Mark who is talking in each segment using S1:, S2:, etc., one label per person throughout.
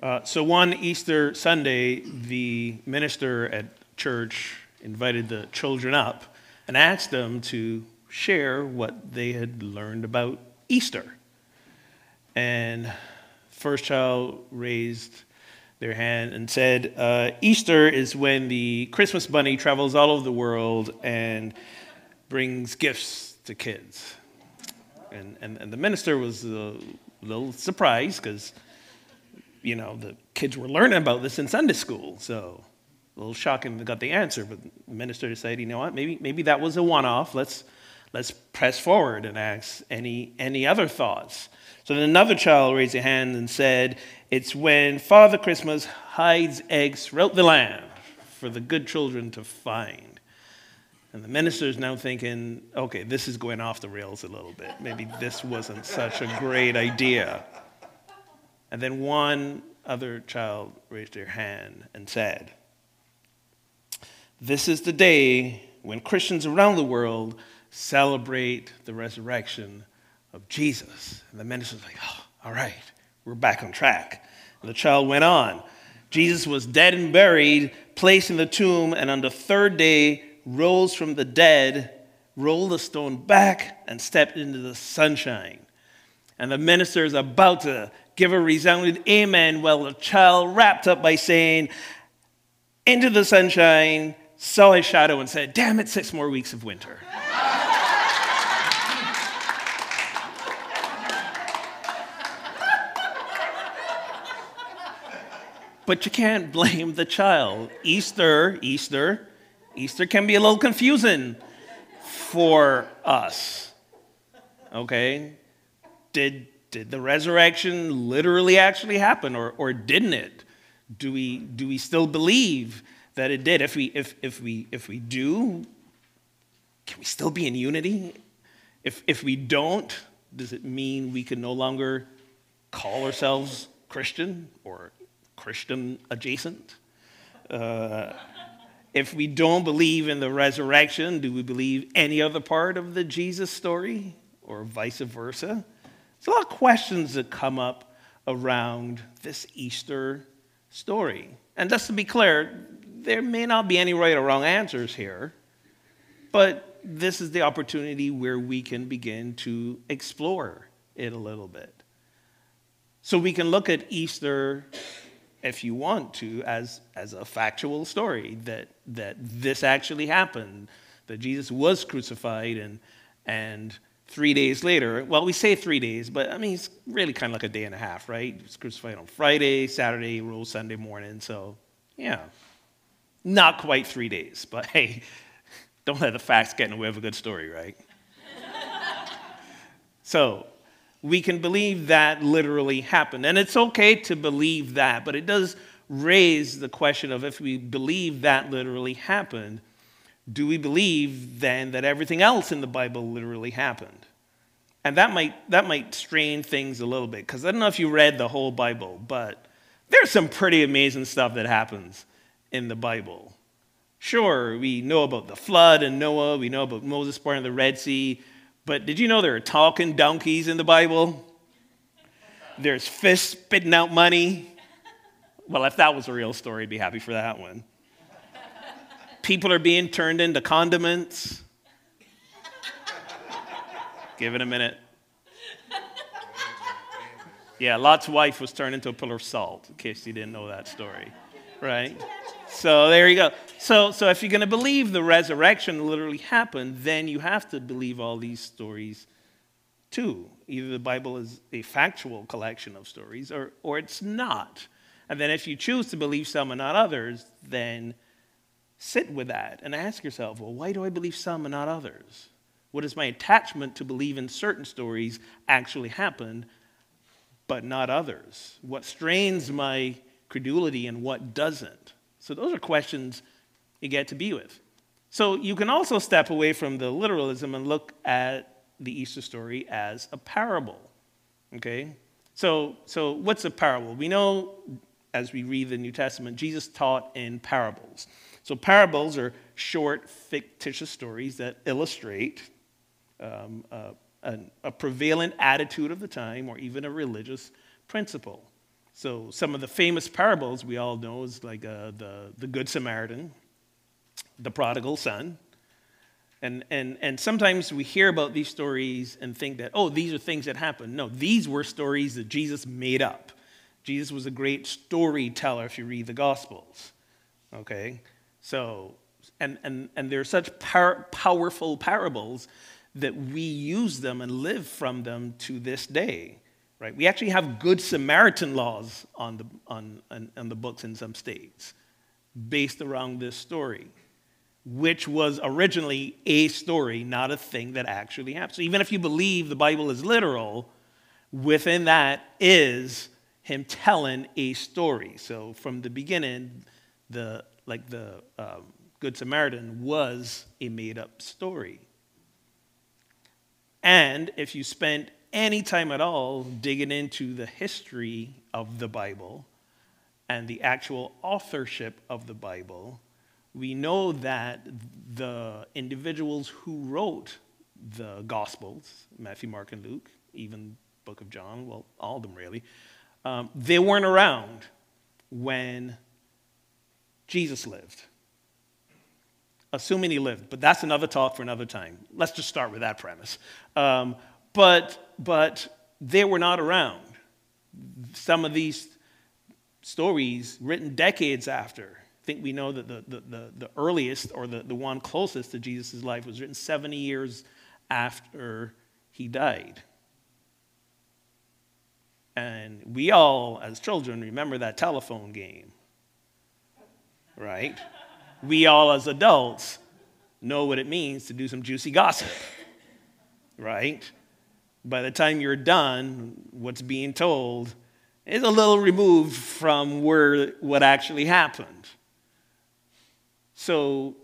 S1: Uh, so one Easter Sunday, the minister at church invited the children up and asked them to share what they had learned about Easter. And first child raised their hand and said, uh, Easter is when the Christmas bunny travels all over the world and brings gifts to kids. And, and, and the minister was a little surprised because you know, the kids were learning about this in Sunday school. So a little shocking they got the answer, but the minister decided, you know what, maybe, maybe that was a one off. Let's, let's press forward and ask any, any other thoughts. So then another child raised a hand and said, It's when Father Christmas hides eggs throughout the land for the good children to find. And the minister is now thinking, okay, this is going off the rails a little bit. Maybe this wasn't such a great idea. And then one other child raised their hand and said, This is the day when Christians around the world celebrate the resurrection of Jesus. And the minister's like, oh, all right, we're back on track. And the child went on. Jesus was dead and buried, placed in the tomb, and on the third day rose from the dead, rolled the stone back, and stepped into the sunshine. And the minister is about to give a resounding amen while the child wrapped up by saying, Into the sunshine, saw his shadow, and said, Damn it, six more weeks of winter. but you can't blame the child. Easter, Easter, Easter can be a little confusing for us. Okay? Did did the resurrection literally actually happen or, or didn't it? Do we, do we still believe that it did? If we, if, if, we, if we do, can we still be in unity? If, if we don't, does it mean we can no longer call ourselves Christian or Christian adjacent? Uh, if we don't believe in the resurrection, do we believe any other part of the Jesus story or vice versa? There's a lot of questions that come up around this Easter story. And just to be clear, there may not be any right or wrong answers here, but this is the opportunity where we can begin to explore it a little bit. So we can look at Easter, if you want to, as, as a factual story that, that this actually happened, that Jesus was crucified and, and three days later, well, we say three days, but I mean, it's really kind of like a day and a half, right? He was crucified on Friday, Saturday, rose Sunday morning. So, yeah, not quite three days, but hey, don't let the facts get in the way of a good story, right? so, we can believe that literally happened. And it's okay to believe that, but it does raise the question of if we believe that literally happened, do we believe then that everything else in the Bible literally happened? And that might, that might strain things a little bit, because I don't know if you read the whole Bible, but there's some pretty amazing stuff that happens in the Bible. Sure, we know about the flood and Noah, we know about Moses parting the Red Sea, but did you know there are talking donkeys in the Bible? There's fish spitting out money. Well, if that was a real story, I'd be happy for that one. People are being turned into condiments. Give it a minute. Yeah, Lot's wife was turned into a pillar of salt, in case you didn't know that story. Right? So there you go. So, so if you're going to believe the resurrection literally happened, then you have to believe all these stories too. Either the Bible is a factual collection of stories or, or it's not. And then if you choose to believe some and not others, then sit with that and ask yourself, well, why do I believe some and not others? What is my attachment to believe in certain stories actually happened, but not others? What strains my credulity and what doesn't? So, those are questions you get to be with. So, you can also step away from the literalism and look at the Easter story as a parable. Okay? So, so what's a parable? We know as we read the New Testament, Jesus taught in parables. So, parables are short, fictitious stories that illustrate um, a, a, a prevalent attitude of the time or even a religious principle. So some of the famous parables we all know is like uh, the, the Good Samaritan, the prodigal son. And, and, and sometimes we hear about these stories and think that, oh, these are things that happened. No, these were stories that Jesus made up. Jesus was a great storyteller if you read the Gospels. Okay? So, and, and, and they're such par- powerful parables that we use them and live from them to this day. Right? We actually have Good Samaritan laws on the, on, on, on the books in some states based around this story, which was originally a story, not a thing that actually happened. So even if you believe the Bible is literal, within that is him telling a story. So from the beginning, the like the um, Good Samaritan was a made-up story. And if you spent any time at all digging into the history of the Bible and the actual authorship of the Bible, we know that the individuals who wrote the Gospels, Matthew, Mark, and Luke, even Book of John, well, all of them really, um, they weren't around when Jesus lived. Assuming he lived, but that's another talk for another time. Let's just start with that premise. Um, but, but they were not around. Some of these stories written decades after. I think we know that the, the, the, the earliest or the, the one closest to Jesus' life was written 70 years after he died. And we all, as children, remember that telephone game, right? We all, as adults, know what it means to do some juicy gossip, right? By the time you're done, what's being told is a little removed from where what actually happened. So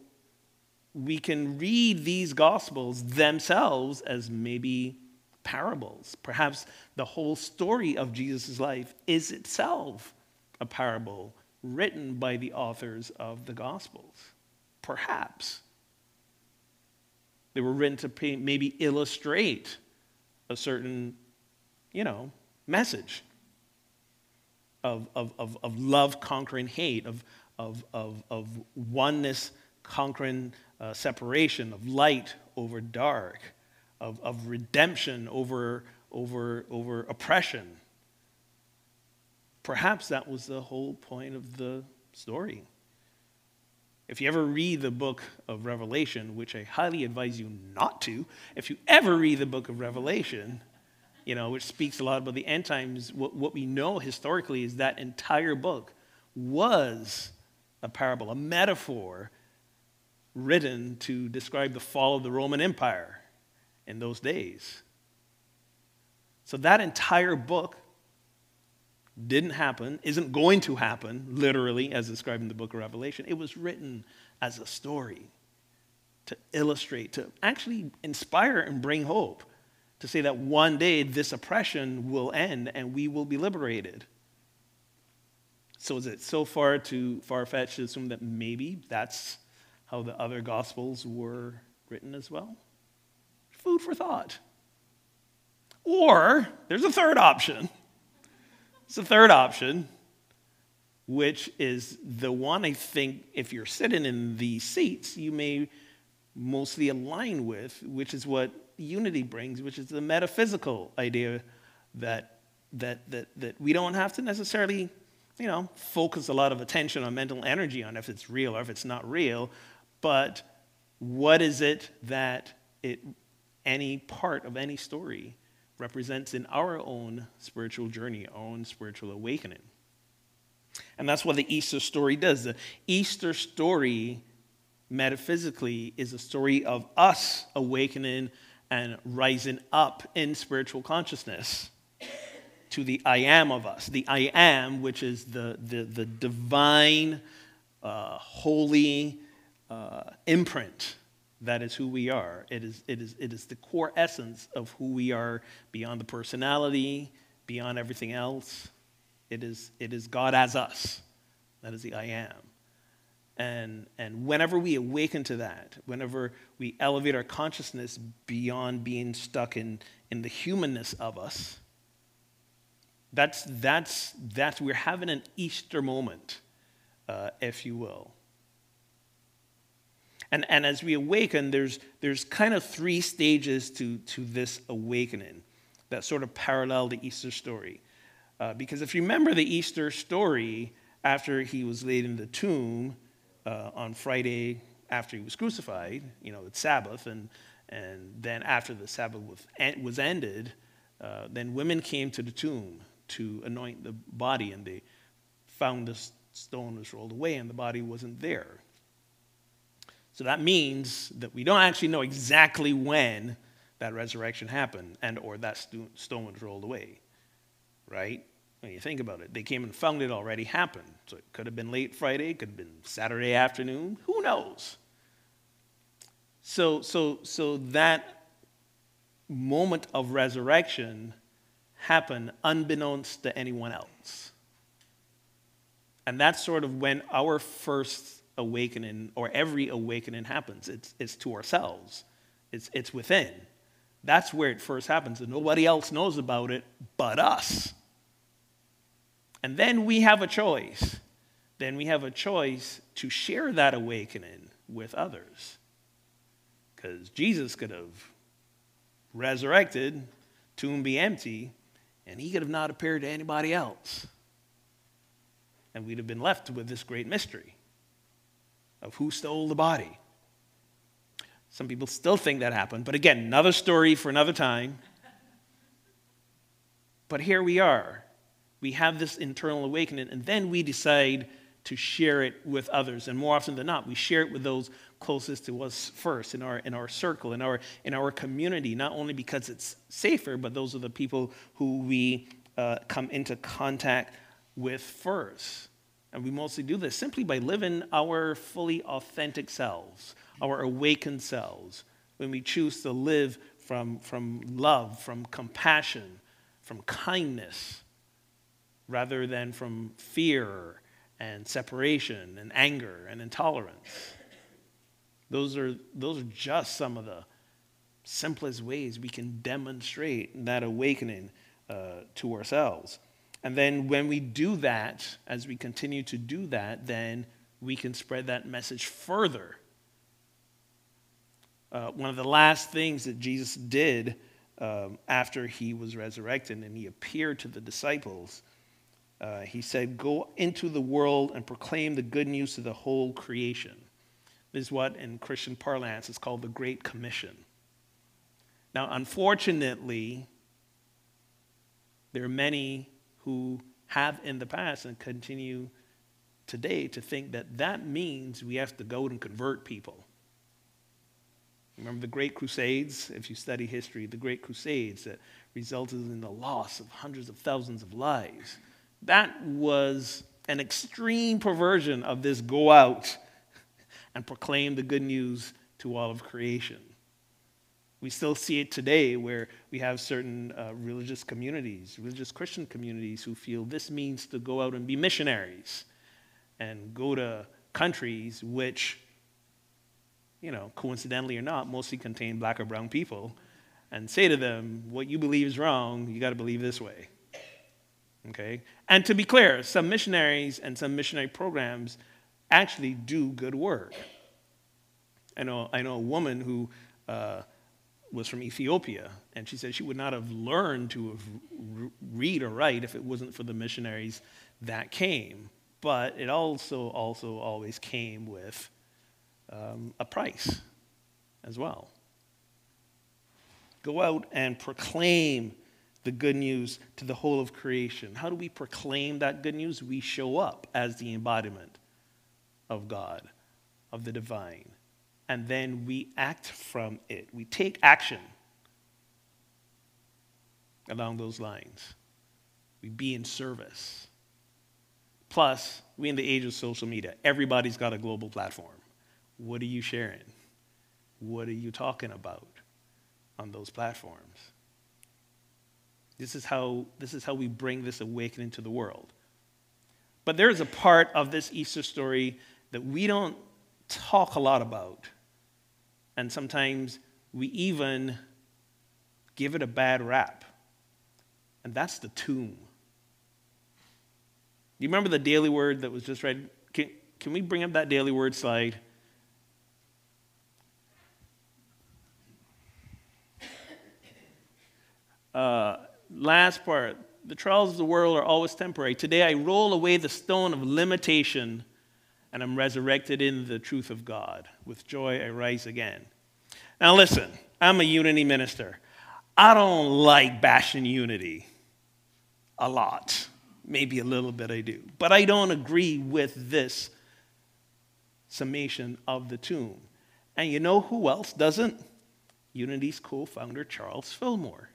S1: we can read these gospels themselves as maybe parables. Perhaps the whole story of Jesus' life is itself a parable written by the authors of the gospels. Perhaps. They were written to maybe illustrate a certain, you know, message of, of, of, of love conquering hate, of, of, of, of oneness conquering uh, separation, of light over dark of, of redemption over, over, over oppression. Perhaps that was the whole point of the story. If you ever read the book of Revelation, which I highly advise you not to, if you ever read the book of Revelation, you know, which speaks a lot about the end times, what, what we know historically is that entire book was a parable, a metaphor written to describe the fall of the Roman Empire in those days. So that entire book didn't happen, isn't going to happen, literally, as described in the book of Revelation. It was written as a story to illustrate, to actually inspire and bring hope, to say that one day this oppression will end and we will be liberated. So is it so far too far fetched to assume that maybe that's how the other gospels were written as well? Food for thought. Or there's a third option. It's a third option, which is the one I think if you're sitting in these seats, you may mostly align with, which is what unity brings, which is the metaphysical idea that, that, that, that we don't have to necessarily you know, focus a lot of attention on mental energy on if it's real or if it's not real, but what is it that it any part of any story represents in our own spiritual journey, our own spiritual awakening. And that's what the Easter story does. The Easter story, metaphysically, is a story of us awakening and rising up in spiritual consciousness to the I am of us. The I am, which is the, the, the divine, uh, holy uh, imprint that is who we are. It is, it, is, it is the core essence of who we are beyond the personality, beyond everything else. It is, it is God as us. That is the I am. And, and whenever we awaken to that, whenever we elevate our consciousness beyond being stuck in, in the humanness of us, That's, that's, that's, we're having an Easter moment, uh, if you will. And, and as we awaken, there's, there's kind of three stages to, to this awakening that sort of parallel the Easter story. Uh, because if you remember the Easter story, after he was laid in the tomb uh, on Friday after he was crucified, you know, it's Sabbath, and, and then after the Sabbath was ended, uh, then women came to the tomb to anoint the body, and they found the stone was rolled away and the body wasn't there. So that means that we don't actually know exactly when that resurrection happened and or that stone was rolled away. Right? When you think about it, they came and found it already happened. So it could have been late Friday, it could have been Saturday afternoon, who knows? So so so that moment of resurrection happened unbeknownst to anyone else. And that's sort of when our first awakening, or every awakening happens. It's, it's to ourselves, it's, it's within. That's where it first happens, and nobody else knows about it but us. And then we have a choice. Then we have a choice to share that awakening with others. Because Jesus could have resurrected, tomb be empty, and he could have not appeared to anybody else. And we'd have been left with this great mystery of who stole the body. Some people still think that happened, but again, another story for another time. But here we are. We have this internal awakening, and then we decide to share it with others. And more often than not, we share it with those closest to us first in our, in our circle, in our, in our community, not only because it's safer, but those are the people who we uh, come into contact with first. And we mostly do this simply by living our fully authentic selves, our awakened selves, when we choose to live from, from love, from compassion, from kindness, rather than from fear and separation and anger and intolerance. Those are, those are just some of the simplest ways we can demonstrate that awakening uh, to ourselves. And then when we do that, as we continue to do that, then we can spread that message further. Uh, one of the last things that Jesus did um, after he was resurrected and he appeared to the disciples, uh, he said, Go into the world and proclaim the good news to the whole creation. This is what in Christian parlance is called the Great Commission. Now, unfortunately, there are many who have in the past and continue today to think that that means we have to go and convert people. Remember the Great Crusades? If you study history, the Great Crusades that resulted in the loss of hundreds of thousands of lives. That was an extreme perversion of this go out and proclaim the good news to all of creation. We still see it today where we have certain uh, religious communities, religious Christian communities, who feel this means to go out and be missionaries and go to countries which, you know, coincidentally or not, mostly contain black or brown people and say to them, what you believe is wrong, you got to believe this way. Okay? And to be clear, some missionaries and some missionary programs actually do good work. I know, I know a woman who uh, was from Ethiopia, and she said she would not have learned to read or write if it wasn't for the missionaries that came. But it also also always came with um, a price as well. Go out and proclaim the good news to the whole of creation. How do we proclaim that good news? We show up as the embodiment of God, of the divine and then we act from it. We take action along those lines. We be in service. Plus, we in the age of social media, everybody's got a global platform. What are you sharing? What are you talking about on those platforms? This is how, this is how we bring this awakening to the world. But there is a part of this Easter story that we don't talk a lot about and sometimes we even give it a bad rap. And that's the tomb. you remember the daily word that was just read? Can, can we bring up that daily word slide? Uh, last part. The trials of the world are always temporary. Today I roll away the stone of limitation and I'm resurrected in the truth of God. With joy I rise again. Now listen, I'm a unity minister. I don't like bashing unity a lot. Maybe a little bit I do. But I don't agree with this summation of the tomb. And you know who else doesn't? Unity's co founder, Charles Fillmore.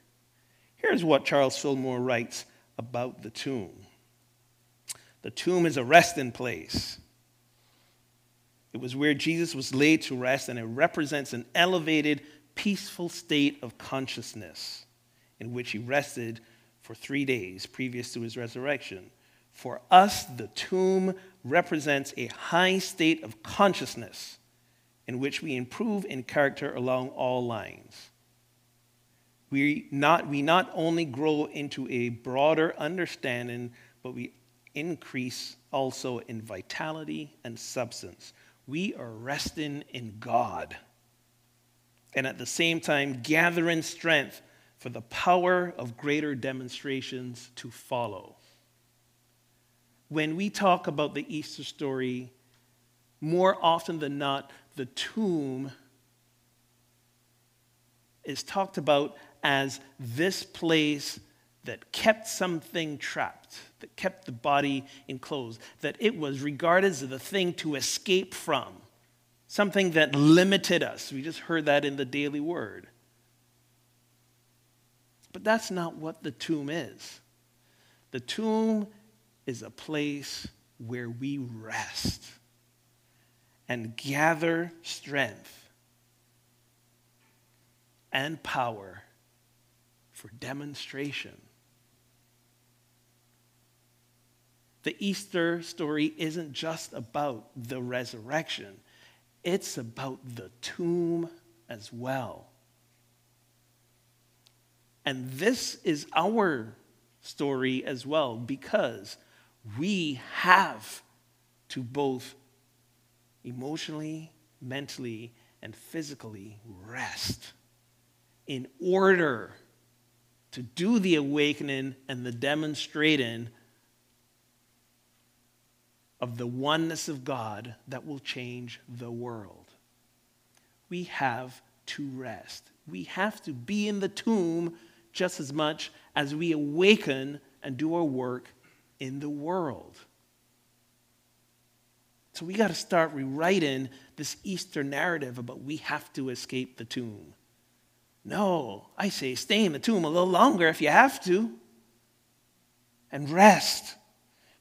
S1: Here's what Charles Fillmore writes about the tomb The tomb is a resting place. It was where Jesus was laid to rest, and it represents an elevated, peaceful state of consciousness in which he rested for three days previous to his resurrection. For us, the tomb represents a high state of consciousness in which we improve in character along all lines. We not, we not only grow into a broader understanding, but we increase also in vitality and substance. We are resting in God. And at the same time, gathering strength for the power of greater demonstrations to follow. When we talk about the Easter story, more often than not, the tomb is talked about as this place that kept something trapped, that kept the body enclosed, that it was regarded as the thing to escape from, something that limited us. We just heard that in the daily word. But that's not what the tomb is. The tomb is a place where we rest and gather strength and power for demonstration. The Easter story isn't just about the resurrection, it's about the tomb as well. And this is our story as well because we have to both emotionally, mentally, and physically rest in order to do the awakening and the demonstrating of the oneness of God that will change the world. We have to rest. We have to be in the tomb just as much as we awaken and do our work in the world. So we got to start rewriting this Easter narrative about we have to escape the tomb. No, I say stay in the tomb a little longer if you have to. And rest.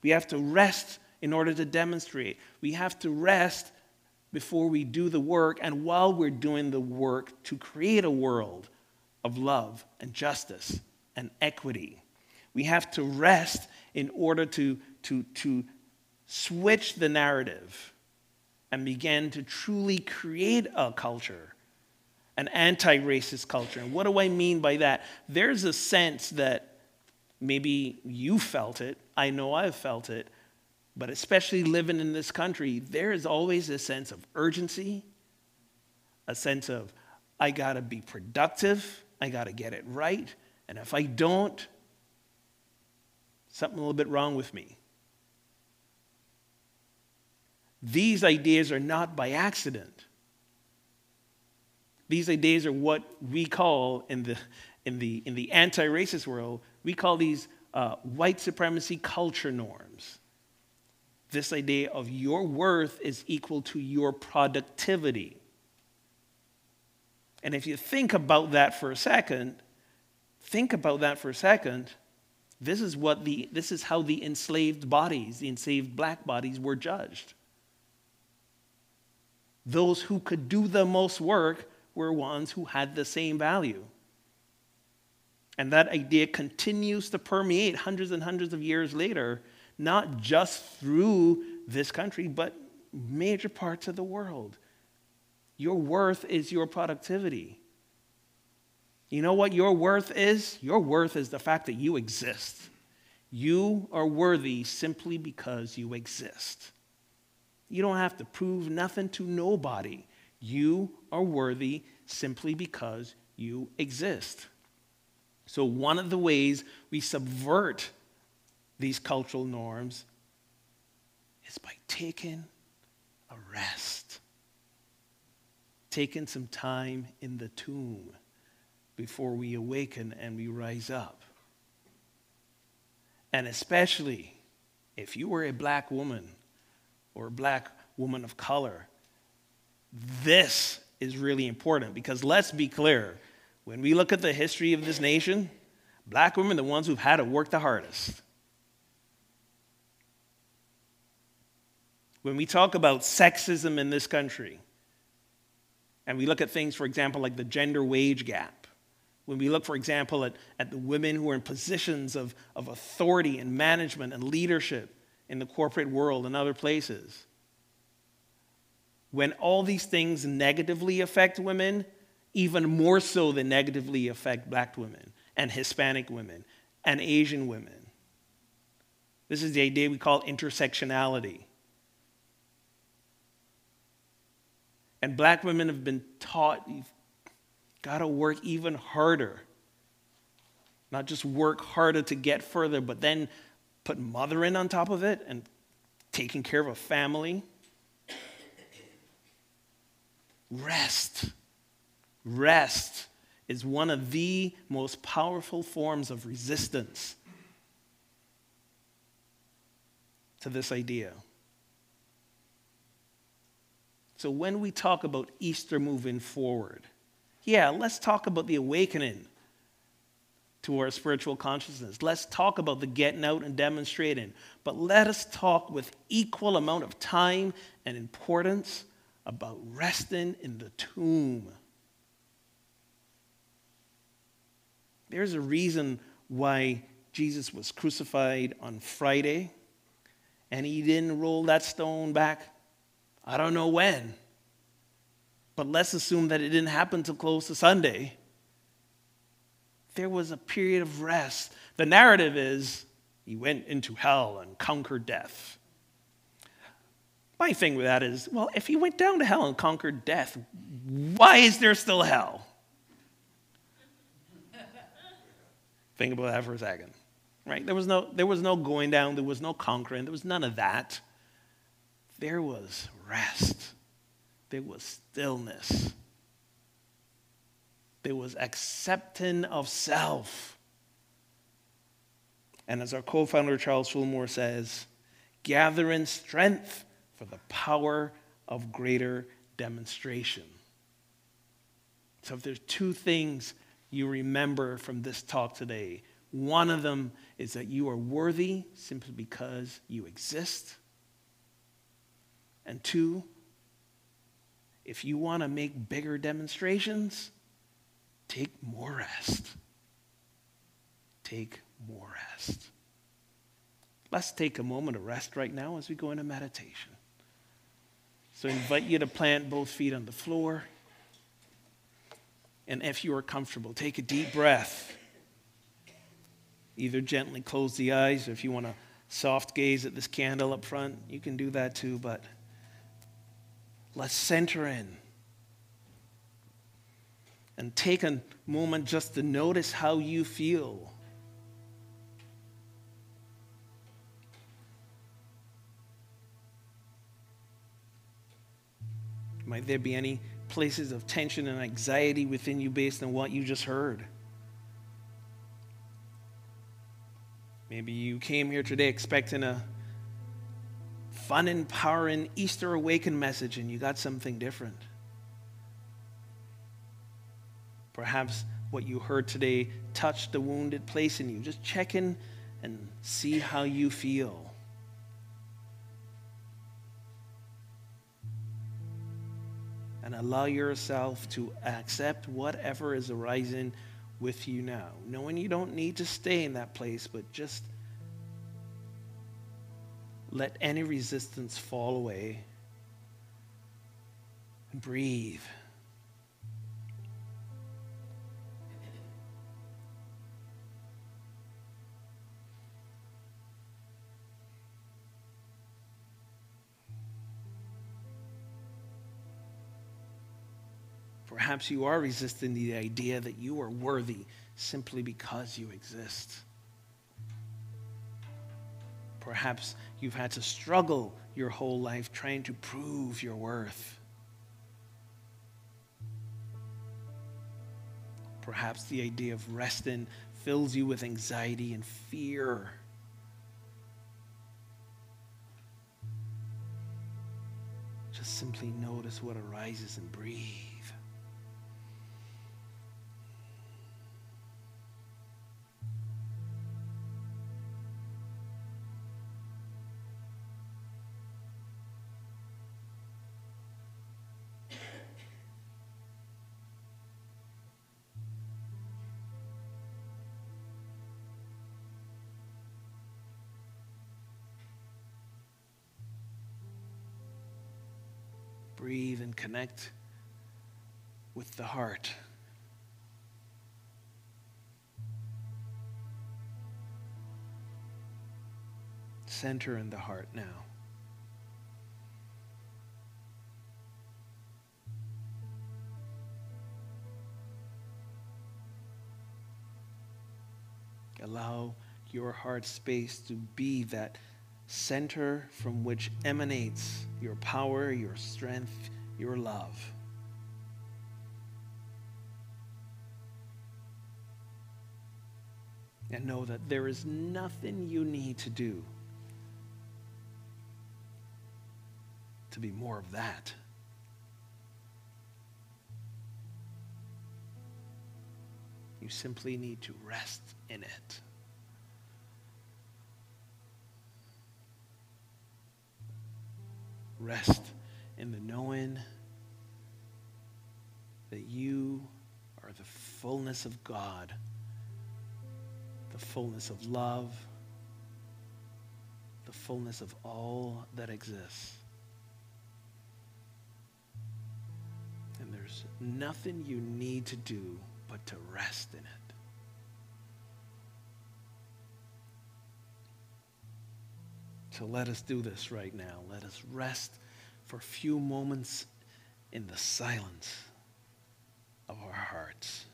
S1: We have to rest in order to demonstrate. We have to rest before we do the work and while we're doing the work to create a world of love and justice and equity. We have to rest in order to, to, to switch the narrative and begin to truly create a culture, an anti racist culture. And what do I mean by that? There's a sense that maybe you felt it, I know I've felt it, but especially living in this country, there is always a sense of urgency, a sense of, I gotta be productive, I got to get it right. And if I don't, something a little bit wrong with me. These ideas are not by accident. These ideas are what we call in the, in the, in the anti racist world, we call these uh, white supremacy culture norms. This idea of your worth is equal to your productivity. And if you think about that for a second, think about that for a second. This is what the this is how the enslaved bodies, the enslaved black bodies were judged. Those who could do the most work were ones who had the same value. And that idea continues to permeate hundreds and hundreds of years later, not just through this country, but major parts of the world. Your worth is your productivity. You know what your worth is? Your worth is the fact that you exist. You are worthy simply because you exist. You don't have to prove nothing to nobody. You are worthy simply because you exist. So, one of the ways we subvert these cultural norms is by taking a rest, taking some time in the tomb before we awaken and we rise up. And especially if you were a black woman or a black woman of color, this is really important because let's be clear when we look at the history of this nation, black women are the ones who've had to work the hardest. When we talk about sexism in this country, and we look at things, for example, like the gender wage gap, when we look, for example, at, at the women who are in positions of, of authority and management and leadership in the corporate world and other places, when all these things negatively affect women, even more so than negatively affect black women and Hispanic women and Asian women. This is the idea we call intersectionality. And black women have been taught you've got to work even harder. Not just work harder to get further, but then put mothering on top of it and taking care of a family. Rest. Rest is one of the most powerful forms of resistance to this idea. So, when we talk about Easter moving forward, yeah, let's talk about the awakening to our spiritual consciousness. Let's talk about the getting out and demonstrating. But let us talk with equal amount of time and importance about resting in the tomb. There's a reason why Jesus was crucified on Friday and he didn't roll that stone back. I don't know when. But let's assume that it didn't happen till close to Sunday. There was a period of rest. The narrative is he went into hell and conquered death. My thing with that is, well, if he went down to hell and conquered death, why is there still hell? Think about that for a second. Right? There was no there was no going down, there was no conquering, there was none of that. There was rest. There was stillness. There was accepting of self. And as our co founder Charles Fillmore says, gathering strength for the power of greater demonstration. So, if there's two things you remember from this talk today, one of them is that you are worthy simply because you exist. And two, if you want to make bigger demonstrations, take more rest. Take more rest. Let's take a moment of rest right now as we go into meditation. So I invite you to plant both feet on the floor. And if you are comfortable, take a deep breath. Either gently close the eyes, or if you want to soft gaze at this candle up front, you can do that too. But let's center in and take a moment just to notice how you feel. Might there be any places of tension and anxiety within you based on what you just heard? Maybe you came here today expecting a fun, empowering Easter awaken message and you got something different. Perhaps what you heard today touched the wounded place in you. Just check in and see how you feel. and allow yourself to accept whatever is arising with you now, knowing you don't need to stay in that place, but just let any resistance fall away. Breathe. Perhaps you are resisting the idea that you are worthy simply because you exist. Perhaps you've had to struggle your whole life trying to prove your worth. Perhaps the idea of resting fills you with anxiety and fear. Just simply notice what arises and breathe. Breathe and connect with the heart. Center in the heart now. Allow your heart space to be that center from which emanates your power, your strength, your love. And know that there is nothing you need to do to be more of that. You simply need to rest in it. Rest in the knowing that you are the fullness of God, the fullness of love, the fullness of all that exists. And there's nothing you need to do but to rest in it. So let us do this right now. Let us rest for a few moments in the silence of our hearts.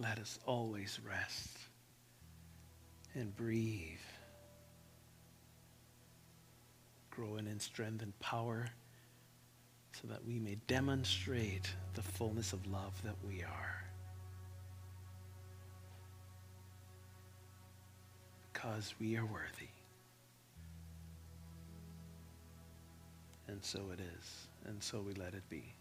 S1: Let us always rest and breathe, growing in strength and power so that we may demonstrate the fullness of love that we are. Because we are worthy. And so it is. And so we let it be.